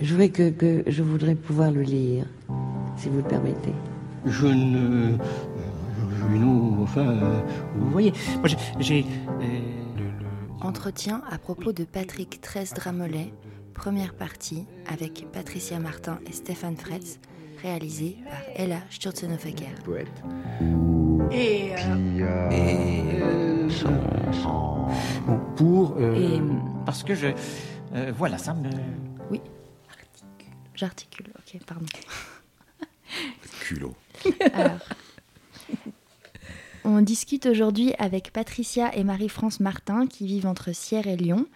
Je voudrais que, que, je voudrais pouvoir le lire, si vous le permettez. Je ne. Non, enfin. vous voyez, moi j'ai. euh, Entretien à propos de Patrick Tress Dramolet, première partie avec Patricia Martin et Stéphane Fretz, réalisé par Ella Sturzenhofer. poète. Et, euh, Et. euh, bon, pour. euh, Et- Parce que je. euh, voilà, ça me. J'articule, ok, pardon. Culot. Alors, on discute aujourd'hui avec Patricia et Marie-France Martin qui vivent entre Sierre et Lyon,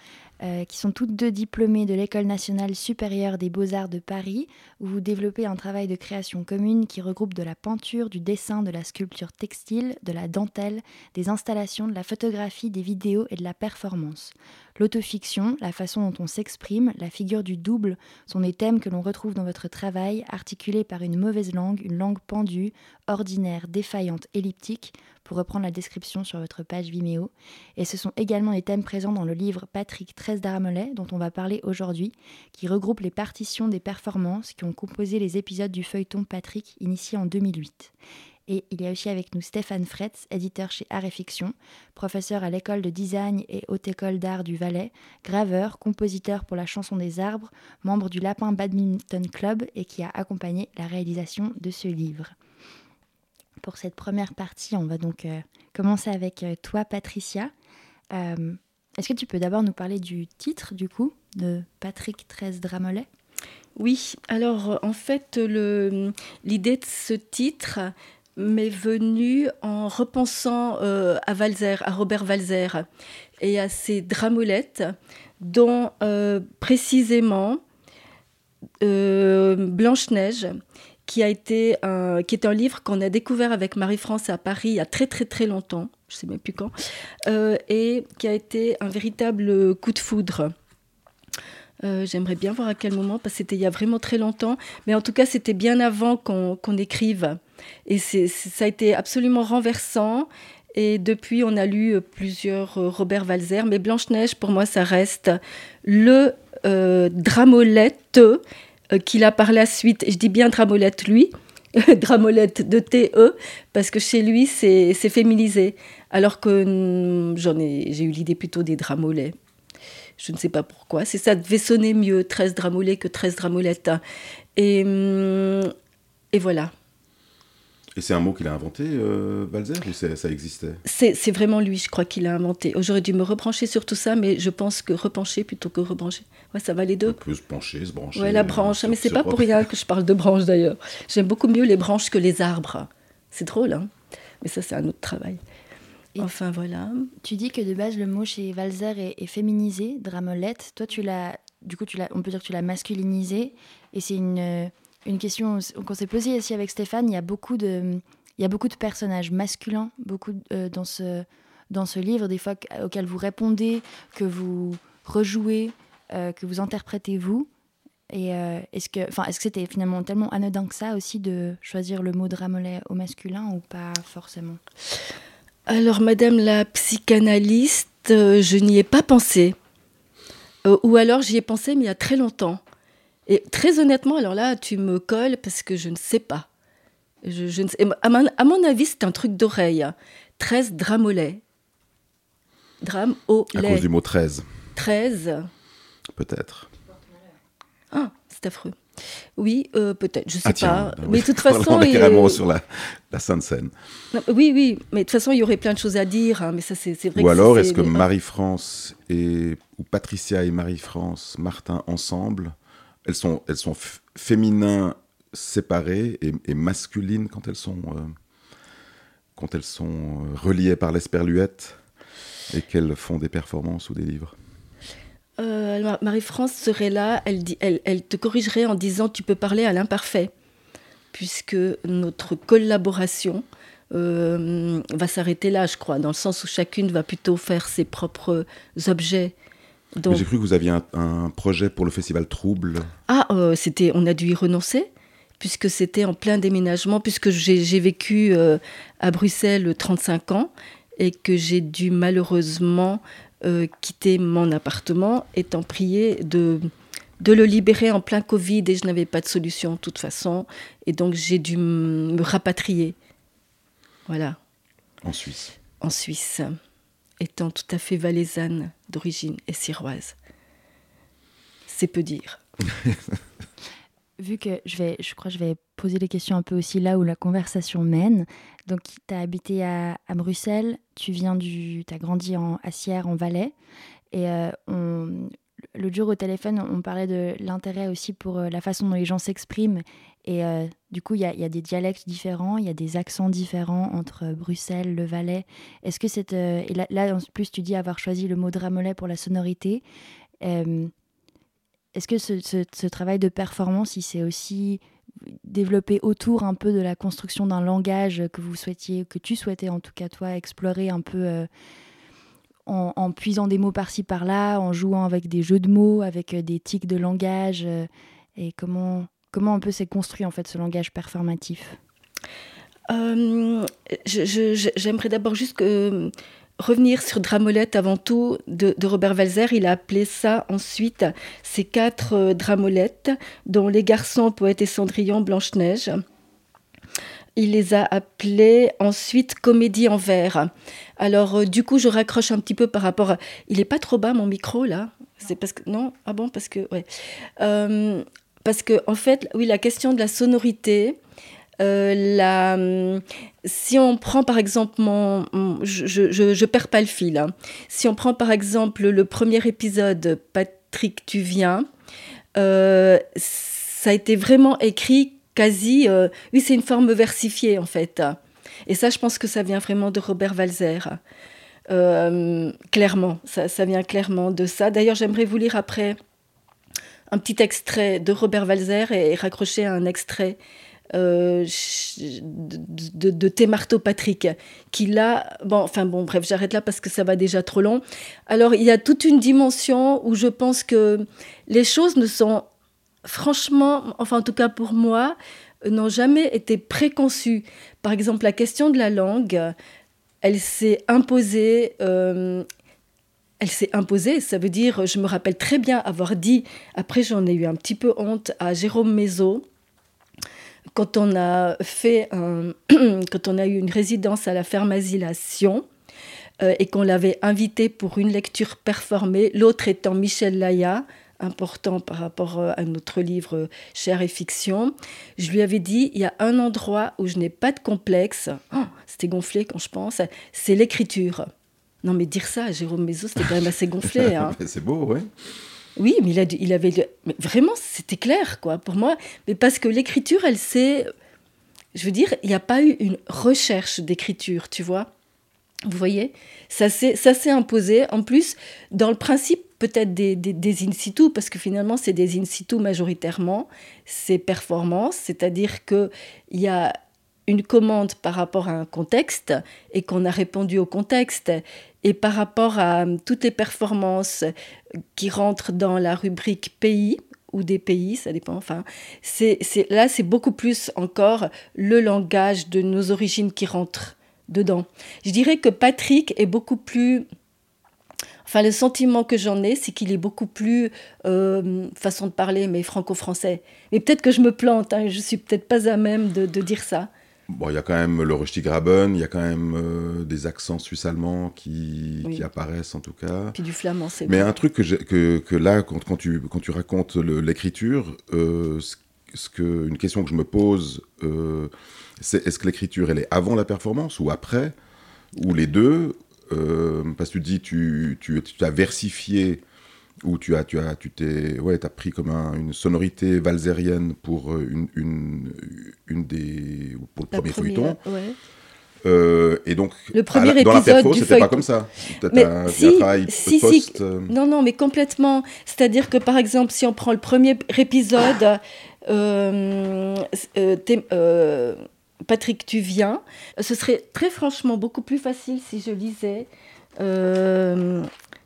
euh, qui sont toutes deux diplômées de l'École nationale supérieure des beaux-arts de Paris, où vous développez un travail de création commune qui regroupe de la peinture, du dessin, de la sculpture textile, de la dentelle, des installations, de la photographie, des vidéos et de la performance. L'autofiction, la façon dont on s'exprime, la figure du double sont des thèmes que l'on retrouve dans votre travail, articulés par une mauvaise langue, une langue pendue, ordinaire, défaillante, elliptique, pour reprendre la description sur votre page Vimeo. Et ce sont également des thèmes présents dans le livre Patrick Tresse d'Aramolet, dont on va parler aujourd'hui, qui regroupe les partitions des performances qui ont composé les épisodes du feuilleton Patrick, initié en 2008. Et il y a aussi avec nous Stéphane Fretz, éditeur chez Art et Fiction, professeur à l'école de design et haute école d'art du Valais, graveur, compositeur pour la chanson des arbres, membre du Lapin Badminton Club et qui a accompagné la réalisation de ce livre. Pour cette première partie, on va donc euh, commencer avec euh, toi, Patricia. Euh, Est-ce que tu peux d'abord nous parler du titre, du coup, de Patrick 13 Dramolet? Oui, alors en fait, l'idée de ce titre m'est venue en repensant à Valzer, à Robert Valzer, et à ses dramolettes, dont précisément Blanche-Neige, qui a été un, qui est un livre qu'on a découvert avec Marie-France à Paris il y a très très très longtemps, je sais même plus quand, euh, et qui a été un véritable coup de foudre. Euh, J'aimerais bien voir à quel moment, parce que c'était il y a vraiment très longtemps, mais en tout cas c'était bien avant qu'on écrive. Et ça a été absolument renversant. Et depuis, on a lu euh, plusieurs euh, Robert Walzer, mais Blanche-Neige, pour moi, ça reste le euh, dramolette euh, qu'il a par la suite. Je dis bien dramolette, lui, dramolette de TE, parce que chez lui, c'est féminisé. Alors que hum, j'en ai, j'ai eu l'idée plutôt des dramolets. Je ne sais pas pourquoi. C'est ça devait sonner mieux, 13 dramolets que 13 dramolettes. Et, hum, et voilà. Et c'est un mot qu'il a inventé, euh, Balzer, ou c'est- ça existait? C'est c'est vraiment lui, je crois, qui l'a inventé. Oh, J'aurais dû me rebrancher sur tout ça, mais je pense que repencher plutôt que rebrancher. Ouais, ça va les On deux. peut se pencher, se brancher. Ouais, la euh, branche. sur- mais c'est pas pour rien que je parle de branche d'ailleurs. J'aime beaucoup mieux les branches que les arbres. C'est drôle, hein Mais ça, c'est un autre travail. Et- Enfin, voilà. Tu dis que de base le mot chez Valzer est, est féminisé, Dramolette. Toi, tu l'as, du coup, tu l'as, on peut dire que tu l'as masculinisé. Et c'est une, euh, une question qu'on s'est posée ici avec Stéphane. Il y a beaucoup de, il y a beaucoup de personnages masculins, beaucoup euh, dans ce, dans ce livre, des fois qu- auxquels vous répondez, que vous rejouez, euh, que vous interprétez vous. Et euh, est-ce que, enfin, est-ce que c'était finalement tellement anodin que ça aussi de choisir le mot Dramolet au masculin ou pas forcément? Alors, Madame la psychanalyste, je n'y ai pas pensé. Ou alors j'y ai pensé, mais il y a très longtemps. Et très honnêtement, alors là, tu me colles parce que je ne sais pas. Je, je ne sais- à, mon, à mon avis, c'est un truc d'oreille. 13 dramolets. Drame au À lait. cause du mot 13, 13. peut-être. Ah, c'est affreux. Oui, euh, peut-être, je sais Ah tiens, pas. bah mais de toute façon. on est carrément sur la, la Sainte Seine. Non, oui, oui, mais de toute façon, il y aurait plein de choses à dire. hein, mais ça, c'est vrai Ou que alors, est-ce que Marie-France et ou Patricia et Marie-France Martin ensemble, elles sont, elles sont séparées et, et masculines quand elles sont, euh, quand elles sont euh, reliées par l'esperluette et qu'elles font des performances ou des livres Euh, Marie-France serait là, elle, dit, elle, te corrigerait en disant tu peux parler à l'imparfait, puisque notre collaboration va s'arrêter là, je crois, dans le sens où chacune va plutôt faire ses propres objets. Donc, J'ai cru que vous aviez un, un projet pour le festival Trouble. ah, euh, c'était, on a dû y renoncer, puisque c'était en plein déménagement, puisque j'ai j'ai vécu euh, à Bruxelles 35 ans et que j'ai dû malheureusement euh, quitter mon appartement, étant priée de, de le libérer en plein Covid et je n'avais pas de solution de toute façon. Et donc j'ai dû me rapatrier. Voilà. En Suisse. En Suisse, étant tout à fait valaisanne d'origine et siroise. C'est peu dire. Vu que je vais, je crois que je vais poser les questions un peu aussi là où la conversation mène. Donc, tu as habité à, Bruxelles, tu viens du, as grandi en, à Sierre, en Valais. Et euh, on, l'autre jour au téléphone, on parlait de l'intérêt aussi pour euh, la façon dont les gens s'expriment. Et euh, du coup, il y, a des dialectes différents, il y a des accents différents entre Bruxelles, le Valais. Est-ce que cette. et là, en plus, tu dis avoir choisi le mot dramolet pour la sonorité. Est-ce que ce, travail de performance, il s'est aussi développé autour un peu de la construction d'un langage que vous souhaitiez, que tu souhaitais en tout cas toi explorer un peu euh, en, puisant des mots par-ci par-là, en jouant avec des jeux de mots, avec euh, des tics de langage, euh, et comment comment un peu s'est construit en fait ce langage performatif? J'aimerais d'abord juste que revenir sur Dramolette avant tout de, Robert Walzer. Il a appelé ça ensuite ces quatre euh, Dramolettes, dont les garçons, Poète et Cendrillon, Blanche-Neige. Il les a appelés ensuite comédie en vers. Alors euh, du coup, je raccroche un petit peu par rapport à... Il est pas trop bas mon micro là? C'est parce que... Non? Ah bon? Parce que... Ouais. Euh, parce que en fait, oui, la question de la sonorité, euh, la, si on prend par exemple mon, je, je, perds pas le fil. Hein. Si on prend par exemple le premier épisode, Patrick, tu viens, euh, ça a été vraiment écrit quasi. Euh, oui, c'est une forme versifiée en fait. Et ça, je pense que ça vient vraiment de Robert Walzer. clairement, ça, ça, vient clairement de ça. D'ailleurs, j'aimerais vous lire après un petit extrait de Robert Walzer et raccrocher un extrait euh, de, de, de Marteau Patrick, qui là, bon, enfin bon, bref, j'arrête là parce que ça va déjà trop long. Alors, il y a toute une dimension où je pense que les choses ne sont, franchement, enfin en tout cas pour moi, n'ont jamais été préconçues. Par exemple, la question de la langue, elle s'est imposée. Euh, elle s'est imposée, ça veut dire, je me rappelle très bien avoir dit, après j'en ai eu un petit peu honte, à Jérôme Mézot, quand on a fait quand on a eu une résidence à la ferme Asilation euh, et qu'on l'avait invité pour une lecture performée, l'autre étant Michel Laya, important par rapport euh, à notre livre Chair et fiction, je lui avais dit il y a un endroit où je n'ai pas de complexe, oh, c'était gonflé quand je pense, c'est l'écriture. Non mais dire ça à Jérôme Mézot, c'était quand même assez gonflé. Hein. c'est beau, oui. Oui, mais il, a, il avait. Mais vraiment, c'était clair, quoi, pour moi. Mais parce que l'écriture, elle s'est. Je veux dire, il n'y a pas eu une recherche d'écriture, tu vois. Vous voyez? Ça s'est imposé. En plus, dans le principe, peut-être des, des, des, in situ, parce que finalement, c'est des in situ majoritairement, c'est performance, c'est-à-dire qu'il y a une commande par rapport à un contexte et qu'on a répondu au contexte et par rapport à toutes les performances qui rentrent dans la rubrique pays ou des pays, ça dépend. Enfin, c'est, là, c'est beaucoup plus encore le langage de nos origines qui rentre dedans. Je dirais que Patrick est beaucoup plus Enfin, le sentiment que j'en ai, c'est qu'il est beaucoup plus, euh, façon de parler, mais franco-français. Mais peut-être que je me plante, hein, je suis peut-être pas à même de dire ça. Bon, il y a quand même le Graben, il y a quand même euh, des accents suisse-allemands qui, qui, apparaissent en tout cas. Puis du flamand, c'est Mais un truc que, que, que, là, quand, quand, tu, quand tu racontes l'écriture, euh, ce, que, une question que je me pose, euh, c'est est-ce que l'écriture, elle est avant la performance ou après Ou les deux Parce que tu dis, tu, tu, tu as versifié où tu as, tu as, tu t'es, ouais, as pris comme une sonorité valzérienne pour euh, une, une, une des, pour le premier feuilleton. Euh, et donc, le premier dans la perfo, c'était pas comme ça. Mais si, si, si, euh. non, non, mais complètement. C'est-à-dire que par exemple, si on prend le premier épisode, Patrick, tu viens, ce serait très franchement beaucoup plus facile si je lisais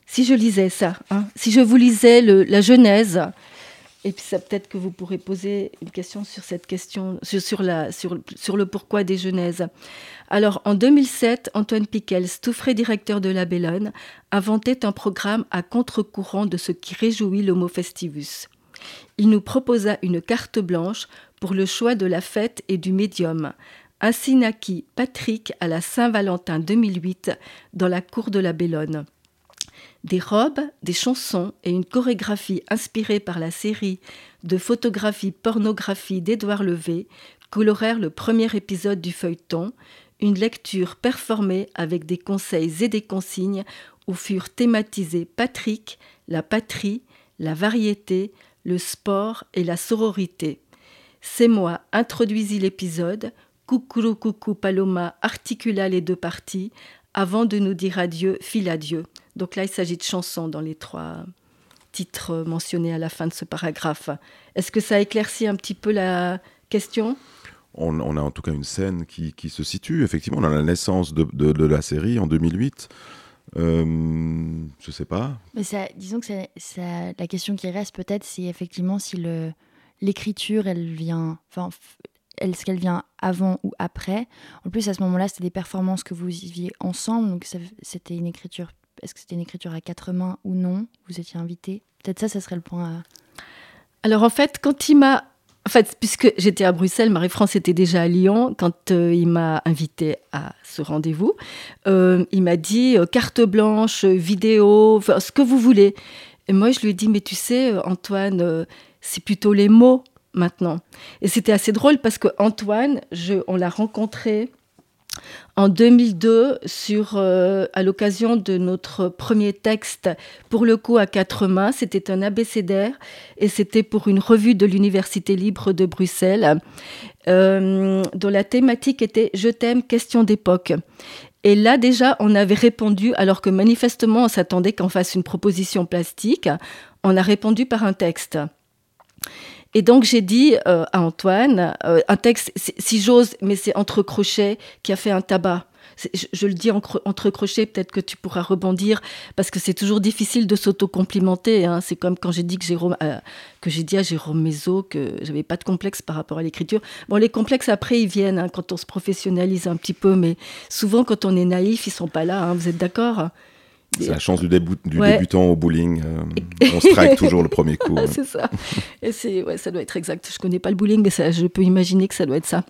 si je lisais ça, hein, si je vous lisais la Genèse, et puis ça peut-être que vous pourrez poser une question sur cette question, sur, le pourquoi des Genèses. Alors en 2007, Antoine Piquels, tout frais directeur de la Bellone, inventait un programme à contre-courant de ce qui réjouit l'Homo festivus. Il nous proposa une carte blanche pour le choix de la fête et du médium. Ainsi naquit Patrick à la Saint-Valentin 2008 dans la cour de la Bellone. Des robes, des chansons et une chorégraphie inspirée par la série de photographies pornographie d'Édouard Levé colorèrent le premier épisode du feuilleton, une lecture performée avec des conseils et des consignes où furent thématisés Patrick, la patrie, la variété, le sport et la sororité. C'est moi introduisit l'épisode, Coucou coucou Paloma articula les deux parties avant de nous dire adieu, fil adieu. Donc là, il s'agit de chansons dans les trois titres mentionnés à la fin de ce paragraphe. Est-ce que ça éclaircit un petit peu la question? On, a en tout cas une scène qui, se situe. Effectivement, on a la naissance de, la série en 2008. Euh, je sais pas. Mais ça, disons que ça, la question qui reste peut-être, c'est effectivement si l'écriture, elle vient, enfin, est-ce qu'elle vient avant ou après. En plus, à ce moment-là, c'était des performances que vous viviez ensemble, donc c'était une écriture est-ce que c'était une écriture à quatre mains ou non Vous étiez invité? Peut-être ça, ça serait le point à... Alors en fait, quand il m'a... En fait, puisque j'étais à Bruxelles, Marie-France était déjà à Lyon, quand euh, il m'a invité à ce rendez-vous, euh, il m'a dit euh, carte blanche, vidéo, ce que vous voulez. Et moi, je lui ai dit, mais tu sais, Antoine, c'est plutôt les mots maintenant. Et c'était assez drôle parce que Antoine, on l'a rencontré en 2002, sur, euh, à l'occasion de notre premier texte, pour le coup à quatre mains, c'était un abécédaire et c'était pour une revue de l'Université libre de Bruxelles, euh, dont la thématique était Je t'aime, question d'époque. Et là déjà, on avait répondu, alors que manifestement on s'attendait qu'on fasse une proposition plastique, on a répondu par un texte. Et donc j'ai dit euh, à Antoine, euh, un texte, si j'ose, mais c'est entre crochets, qui a fait un tabac. Je, le dis entre crochets, peut-être que tu pourras rebondir, parce que c'est toujours difficile de s'auto-complimenter. Hein. C'est comme quand j'ai dit que, Jérôme, euh, que j'ai dit à Jérôme que j'avais pas de complexe par rapport à l'écriture. Bon, les complexes après ils viennent hein, quand on se professionnalise un petit peu, mais souvent quand on est naïf, ils sont pas là. Hein. Vous êtes d'accord? C'est la chance du, débutant au bowling. Euh, on strike toujours le premier coup. c'est ça. Et c'est, ouais, ça doit être exact. Je connais pas le bowling, mais ça, je peux imaginer que ça doit être ça.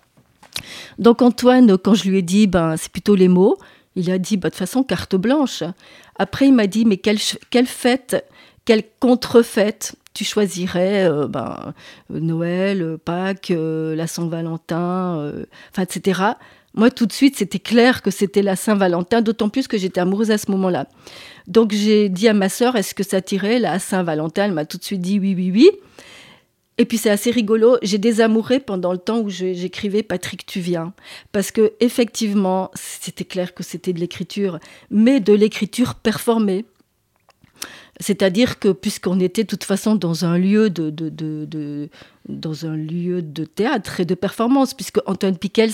Donc Antoine, quand je lui ai dit, ben, c'est plutôt les mots, il a dit, bah, de toute façon, carte blanche. Après, il m'a dit, mais quelle, quelle fête, quelle contrefête tu choisirais euh, ben, Noël, Pâques, euh, la Saint-Valentin, enfin, etc. Moi, tout de suite, c'était clair que c'était la Saint-Valentin, d'autant plus que j'étais amoureuse à ce moment-là. Donc, j'ai dit à ma sœur, est-ce que ça tirait la Saint-Valentin? Elle m'a tout de suite dit oui, oui, oui. Et puis c'est assez rigolo, j'ai désamouré pendant le temps où j'écrivais Patrick tu viens parce que effectivement, c'était clair que c'était de l'écriture, mais de l'écriture performée. C'est-à-dire que puisqu'on était de toute façon dans un lieu de, de, dans un lieu de théâtre et de performance, puisque Antoine Piquel,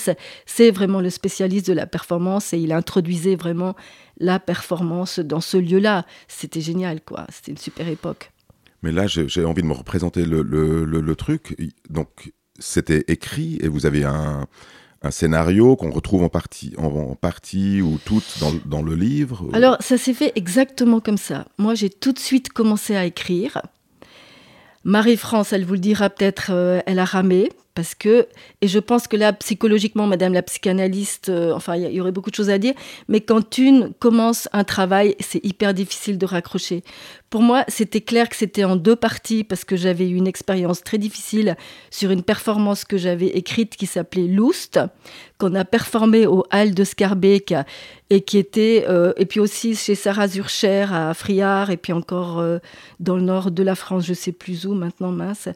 c'est vraiment le spécialiste de la performance et il introduisait vraiment la performance dans ce lieu-là. C'était génial, quoi. C'était une super époque. Mais là, j'ai envie de me représenter le, le, le truc. Donc, c'était écrit et vous avez un, un scénario qu'on retrouve en partie, en, partie ou toute dans, le livre Alors, ça s'est fait exactement comme ça. Moi, j'ai tout de suite commencé à écrire. Marie-France, elle vous le dira peut-être, euh, elle a ramé parce que, et je pense que là, psychologiquement, Madame la psychanalyste, euh, enfin, il y, aurait beaucoup de choses à dire, mais quand une commence un travail, c'est hyper difficile de raccrocher. Pour moi, c'était clair que c'était en deux parties, parce que j'avais eu une expérience très difficile sur une performance que j'avais écrite qui s'appelait Loust, qu'on a performé au Hall de Scarbeck, et qui était, euh, et puis aussi chez Sarah Zurcher à Friard, et puis encore euh, dans le nord de la France, je sais plus où maintenant, mince.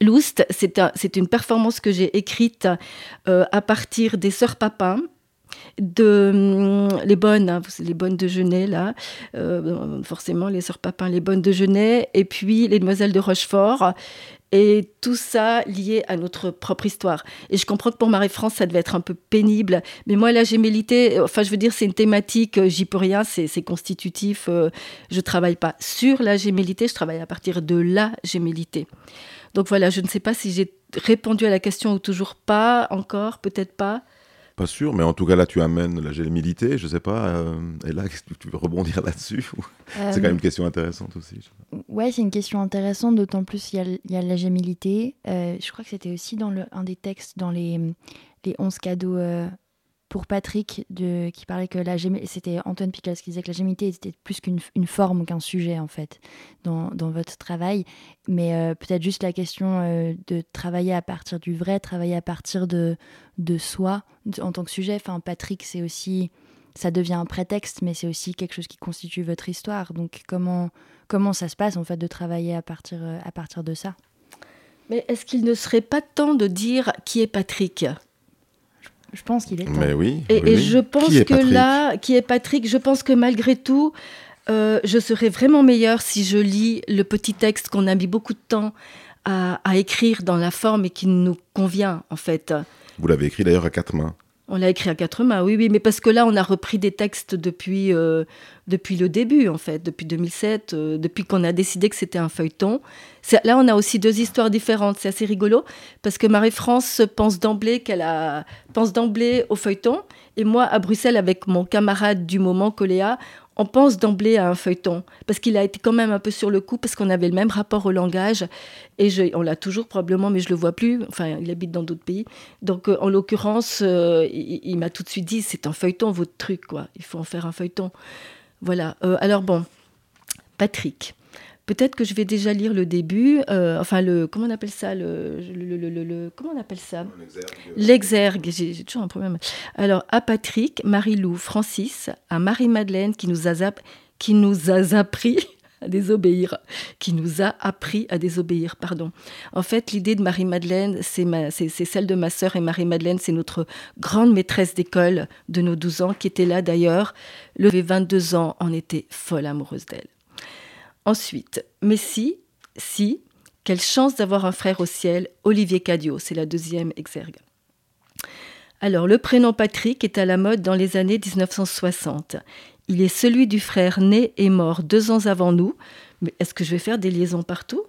Loust, c'est une performance que j'ai écrite euh, à partir des Sœurs Papin, de hum, les bonnes, hein, les bonnes de Genet là, euh, forcément les sœurs Papin, les bonnes de Genet, et puis les demoiselles de Rochefort, et tout ça lié à notre propre histoire. Et je comprends que pour Marie-France, ça devait être un peu pénible, mais moi la gémellité, enfin je veux dire, c'est une thématique, euh, j'y peux rien, c'est constitutif. je travaille pas sur la gémellité, je travaille à partir de la gémellité. Donc voilà, je ne sais pas si j'ai répondu à la question ou toujours pas, encore, peut-être pas. Pas sûr, mais en tout cas là tu amènes la gémilité, je sais pas. euh, et là, tu veux rebondir là-dessus ou- C'est quand même une question intéressante aussi. Ouais, c'est une question intéressante, d'autant plus il y a, l- il y a la gémilité. Euh, je crois que c'était aussi dans le, un des textes dans les, les 11 cadeaux euh, pour Patrick qui parlait que la c'était Antoine Pickles qui disait que la gémilité était plus qu'une une forme qu'un sujet en fait dans, dans votre travail. Mais euh, peut-être juste la question euh, de travailler à partir du vrai, travailler à partir de, de soi en tant que sujet. Enfin, Patrick, c'est aussi, ça devient un prétexte, mais c'est aussi quelque chose qui constitue votre histoire. Donc comment comment ça se passe en fait de travailler à partir, euh, à partir de ça? Mais est-ce qu'il ne serait pas temps de dire qui est Patrick? Je pense qu'il est temps. Mais oui. Et, oui, et oui. je pense que là, qui est Patrick, je pense que malgré tout, euh, je serais vraiment meilleure si je lis le petit texte qu'on a mis beaucoup de temps à, à écrire dans la forme et qui nous convient en fait. Vous l'avez écrit d'ailleurs à quatre mains. On l'a écrit à quatre mains, oui, oui, mais parce que là, on a repris des textes depuis, euh, depuis le début, en fait, depuis 2007, euh, depuis qu'on a décidé que c'était un feuilleton. Là, on a aussi deux histoires différentes. C'est assez rigolo, parce que Marie-France pense d'emblée qu'elle a pense d'emblée au feuilleton, et moi, à Bruxelles, avec mon camarade du moment, Coléa, on pense d'emblée à un feuilleton, parce qu'il a été quand même un peu sur le coup, parce qu'on avait le même rapport au langage, et on l'a toujours probablement, mais je le vois plus. Enfin, il habite dans d'autres pays. Donc, euh, en l'occurrence, euh, il, il m'a tout de suite dit, c'est un feuilleton, votre truc, quoi. Il faut en faire un feuilleton. Voilà. Euh, alors bon, Patrick. Peut-être que je vais déjà lire le début, euh, enfin le, comment on appelle ça, le, le- le- le- comment on appelle ça L'exergue, j'ai j'ai toujours un problème. Alors, à Patrick, Marie-Lou, Francis, à Marie-Madeleine qui nous a, qui nous a appris à désobéir, qui nous a appris à désobéir, pardon. En fait, l'idée de Marie-Madeleine, c'est ma- c'est c'est celle de ma sœur et Marie-Madeleine, c'est notre grande maîtresse d'école de nos 12 ans, qui était là d'ailleurs. Le 22 ans, en était folle amoureuse d'elle. Ensuite, Messi, si, quelle chance d'avoir un frère au ciel, Olivier Cadio, c'est la deuxième exergue. Alors, le prénom Patrick est à la mode dans les années 1960. Il est celui du frère né et mort deux ans avant nous. Mais est-ce que je vais faire des liaisons partout?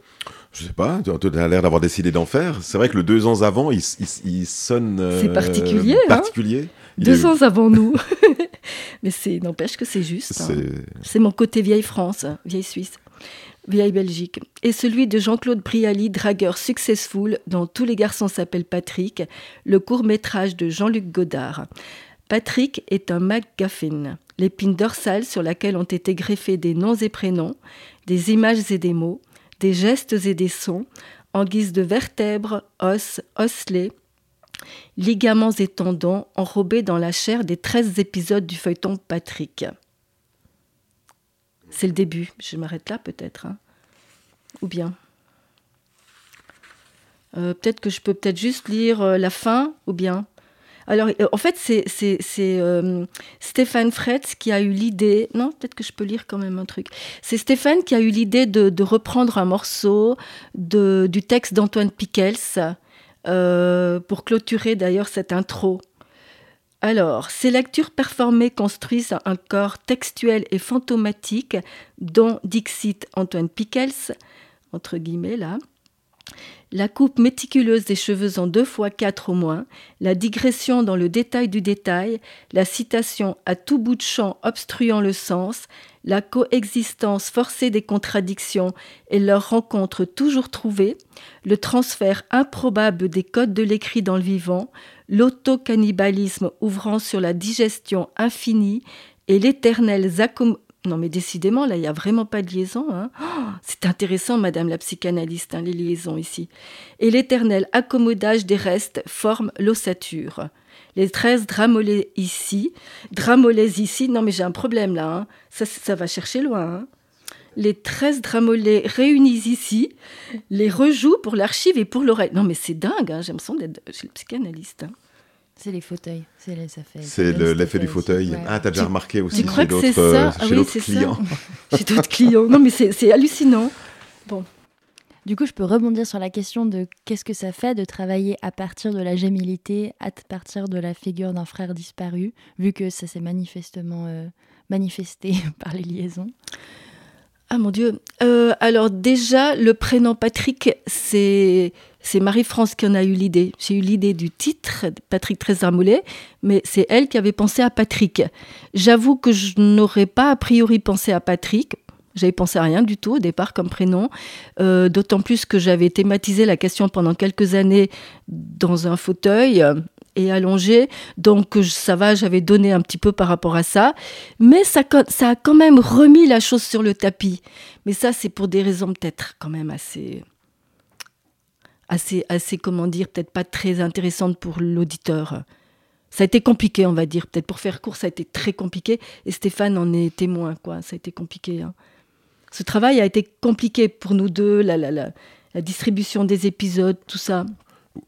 Je sais pas, tu as l'air d'avoir décidé d'en faire. C'est vrai que le deux ans avant, il, sonne. C'est euh, particulier. Hein particulier. 200 ans avant nous. Mais c'est n'empêche que c'est juste. Hein. C'est mon côté vieille France, vieille Suisse, vieille Belgique. Et celui de Jean-Claude Brialy, dragueur successful, dont tous les garçons s'appellent Patrick, le court-métrage de Jean-Luc Godard. Patrick est un MacGuffin, l'épine dorsale sur laquelle ont été greffés des noms et prénoms, des images et des mots, des gestes et des sons, en guise de vertèbres, os, osselets, ligaments et tendons enrobés dans la chair des 13 épisodes du feuilleton Patrick. C'est le début. Je m'arrête là peut-être. hein. Ou bien. Euh, peut-être que je peux peut-être juste lire euh, la fin, ou bien. Alors, euh, en fait, c'est Stéphane Fretz qui a eu l'idée. Non, peut-être que je peux lire quand même un truc. C'est Stéphane qui a eu l'idée de, de reprendre un morceau de, du texte d'Antoine Pickels euh, pour clôturer d'ailleurs cette intro. Alors, ces lectures performées construisent un corps textuel et fantomatique dont Dixit Antoine Pickels, entre guillemets là, la coupe méticuleuse des cheveux en deux fois quatre au moins, la digression dans le détail du détail, la citation à tout bout de champ obstruant le sens, la coexistence forcée des contradictions et leur rencontre toujours trouvée, le transfert improbable des codes de l'écrit dans le vivant, l'auto-cannibalisme ouvrant sur la digestion infinie et l'éternel Non mais décidément, là, il n'y a vraiment pas de liaison. hein. Oh, c'est intéressant, Madame la psychanalyste, hein, les liaisons ici. Et l'éternel accommodage des restes forme l'ossature. Les 13 dramolés ici, dramolés ici, non mais j'ai un problème là, hein. ça, ça va chercher loin. hein. Les 13 dramolés réunis ici, les rejouent pour l'archive et pour l'oreille. Non mais c'est dingue, j'ai l'impression d'être psychanalyste. C'est les fauteuils. C'est fait. C'est l'effet du fauteuil. Ouais. Ah, t'as déjà remarqué aussi chez que c'est d'autres euh, ça Ah chez oui, clients. ça. J'ai d'autres clients. Non mais c'est hallucinant. Du coup, je peux rebondir sur la question de qu'est-ce que ça fait de travailler à partir de la gémilité, à partir de la figure d'un frère disparu, vu que ça s'est manifestement euh, manifesté par les liaisons. Ah mon Dieu. Euh, alors déjà, le prénom Patrick, c'est c'est Marie-France qui en a eu l'idée. J'ai eu l'idée du titre, Patrick Trézamoulet, mais c'est elle qui avait pensé à Patrick. J'avoue que je n'aurais pas a priori pensé à Patrick. J'avais pensé à rien du tout au départ comme prénom, euh, d'autant plus que j'avais thématisé la question pendant quelques années dans un fauteuil et allongé. Donc ça va, j'avais donné un petit peu par rapport à ça. Mais ça, ça a quand même remis la chose sur le tapis. Mais ça, c'est pour des raisons peut-être quand même assez, assez, assez, comment dire, peut-être pas très intéressantes pour l'auditeur. Ça a été compliqué, on va dire. Peut-être pour faire court, ça a été très compliqué. Et Stéphane en est témoin, quoi. Ça a été compliqué. Hein. Ce travail a été compliqué pour nous deux, la, la, la, la distribution des épisodes, tout ça.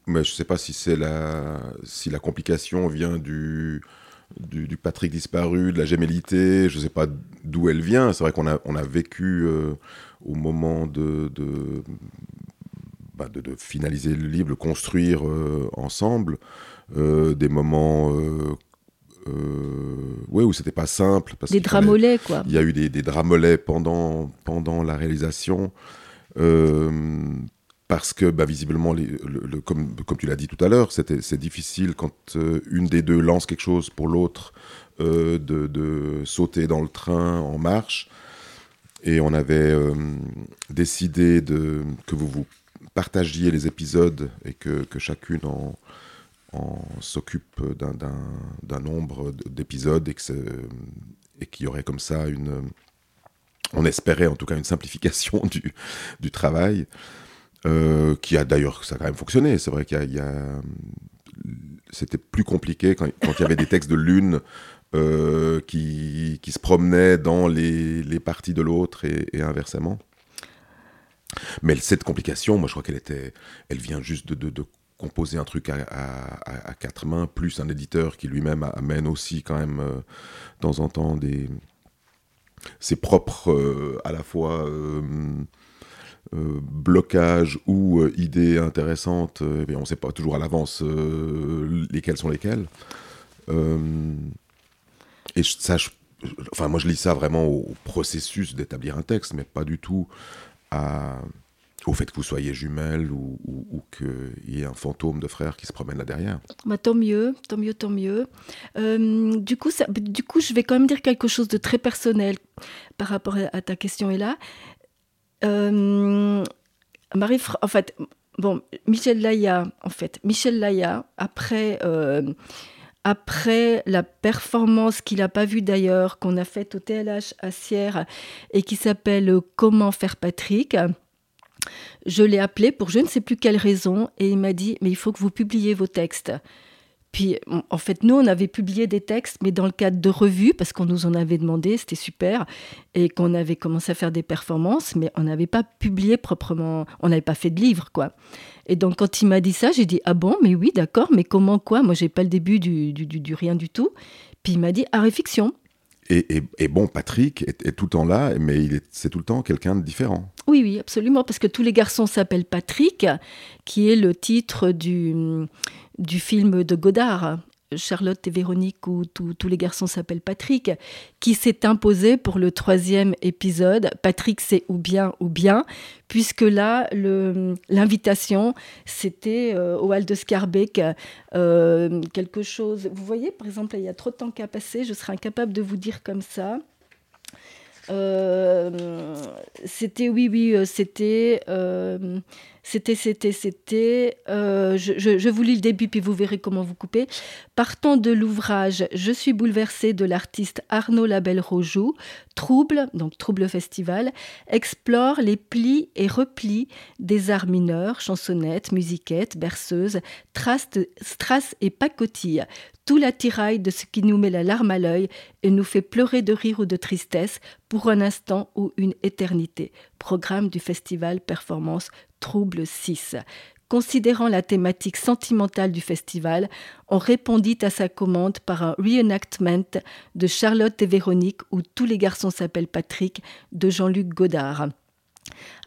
Mais je ne sais pas si, c'est la, si la complication vient du, du, Patrick disparu, de la gémellité, je ne sais pas d'où elle vient. C'est vrai qu'on a, on a vécu euh, au moment de, bah, de, de, finaliser le livre, le construire euh, ensemble, euh, des moments ouais, où c'était pas simple. Parce des dramolets, quoi. Il y a eu des, des dramolets pendant, pendant la réalisation parce que bah, visiblement, le, comme, comme, tu l'as dit tout à l'heure, c'est difficile quand euh, une des deux lance quelque chose pour l'autre euh, de, de, sauter dans le train en marche. Et on avait euh, décidé de, que vous vous partagiez les épisodes et que, que chacune en, s'occupe d'un nombre d'épisodes et qu'il y aurait comme ça une... On espérait en tout cas une simplification du, du travail. Euh, qui a d'ailleurs, ça a quand même fonctionné. C'est vrai qu'il y a, c'était plus compliqué quand, il y avait des textes de l'une euh, qui, qui, se promenaient dans les, les parties de l'autre et, inversement. Mais cette complication, moi je crois qu'elle était, elle vient juste de, de, composer un truc à, à, quatre mains, plus un éditeur qui lui-même amène aussi quand même euh, de temps en temps des ses propres à la fois euh, blocage ou euh, idées intéressantes, euh, on ne sait pas toujours à l'avance lesquelles sont lesquelles. et ça, enfin, moi je lis ça vraiment au, processus d'établir un texte, mais pas du tout au fait que vous soyez jumelles ou, qu'il y ait un fantôme de frère qui se promène là derrière. Bah, tant mieux, tant mieux, tant mieux. du, coup, du coup, je vais quand même dire quelque chose de très personnel par rapport à ta question, et là. Euh, Marie, en fait, bon, Michel Laya, en fait, Michel Laya, après, euh, après la performance qu'il n'a pas vue d'ailleurs, qu'on a faite au TLH à Sierre et qui s'appelle Comment faire Patrick, je l'ai appelé pour je ne sais plus quelle raison et il m'a dit, mais il faut que vous publiez vos textes. Puis, en fait, nous, on avait publié des textes, mais dans le cadre de revues, parce qu'on nous en avait demandé, c'était super, et qu'on avait commencé à faire des performances, mais on n'avait pas publié proprement, on n'avait pas fait de livre, quoi. Et donc, quand il m'a dit ça, j'ai dit, ah bon, mais oui, d'accord, mais comment, quoi? Moi, j'ai pas le début du, du, du, rien du tout. Puis il m'a dit, ah, réflexion. Et, et, bon, Patrick est, tout le temps là, mais il c'est tout le temps quelqu'un de différent. Oui, oui, absolument, parce que tous les garçons s'appellent Patrick, qui est le titre du du film de Godard, Charlotte et Véronique, où tous les garçons s'appellent Patrick, qui s'est imposé pour le troisième épisode. Patrick, c'est ou bien ou bien, puisque là, l'invitation, c'était euh, au Hall de Scarbeck, euh, quelque chose. Vous voyez, par exemple, il y a trop de temps qu'à passer, je serais incapable de vous dire comme ça. Euh, c'était, oui, oui, c'était c'était, c'était, c'était. Euh, je, vous lis le début, puis vous verrez comment vous coupez. Partant de l'ouvrage Je suis bouleversée de l'artiste Arnaud Labelle-Rojoux, Trouble, donc Trouble Festival, explore les plis et replis des arts mineurs, chansonnettes, musiquettes, berceuses, strass et pacotilles, tout l'attirail de ce qui nous met la larme à l'œil et nous fait pleurer de rire ou de tristesse pour un instant ou une éternité. Programme du festival Performance Trouble 6. Considérant la thématique sentimentale du festival, on répondit à sa commande par un reenactment de Charlotte et Véronique où tous les garçons s'appellent Patrick de Jean-Luc Godard.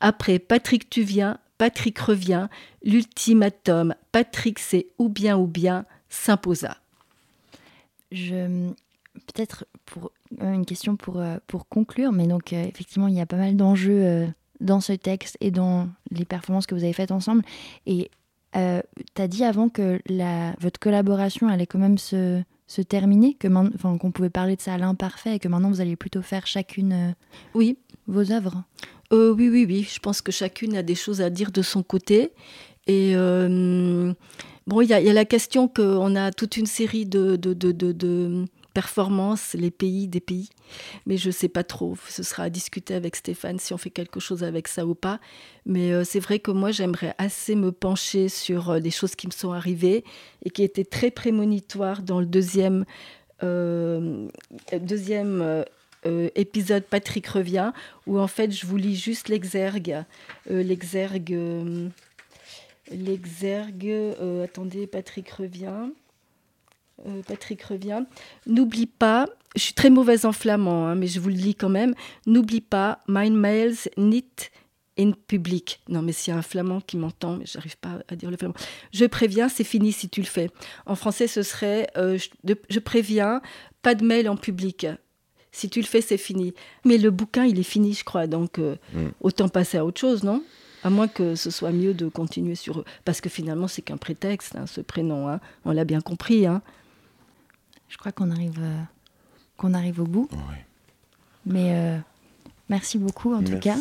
Après Patrick tu viens, Patrick revient, l'ultimatum Patrick c'est ou bien ou bien s'imposa. Je peut-être pour une question pour, euh, pour conclure, mais donc euh, effectivement il y a pas mal d'enjeux euh, dans ce texte et dans les performances que vous avez faites ensemble. Et Euh, tu as dit avant que la, votre collaboration allait quand même se, se terminer, que qu'on pouvait parler de ça à l'imparfait et que maintenant vous alliez plutôt faire chacune euh, oui. vos œuvres. Euh, oui, oui, oui. Je pense que chacune a des choses à dire de son côté. Et euh, bon, il y, a la question qu'on a toute une série de, performances, les pays des pays. Mais je ne sais pas trop. Ce sera à discuter avec Stéphane si on fait quelque chose avec ça ou pas. Mais euh, c'est vrai que moi, j'aimerais assez me pencher sur euh, les choses qui me sont arrivées et qui étaient très prémonitoires dans le deuxième, euh, deuxième épisode Patrick revient, où en fait, je vous lis juste l'exergue. l'exergue. L'exergue. attendez, Patrick revient. Euh, Patrick revient. N'oublie pas, je suis très mauvaise en flamand, hein, mais je vous le lis quand même. N'oublie pas, mein mails nicht in public. Non, mais s'il y a un flamand qui m'entend, mais j'arrive pas à dire le flamand. Je préviens, c'est fini si tu le fais. En français, ce serait euh, je, préviens, pas de mail en public. Si tu le fais, c'est fini. Mais le bouquin, il est fini, je crois. Donc, euh, mm. autant passer à autre chose, non? À moins que ce soit mieux de continuer sur eux. Parce que finalement, c'est qu'un prétexte, hein, ce prénom. Hein. On l'a bien compris. Hein. Je crois qu'on arrive, euh, qu'on arrive au bout. Mais euh, merci beaucoup en tout cas.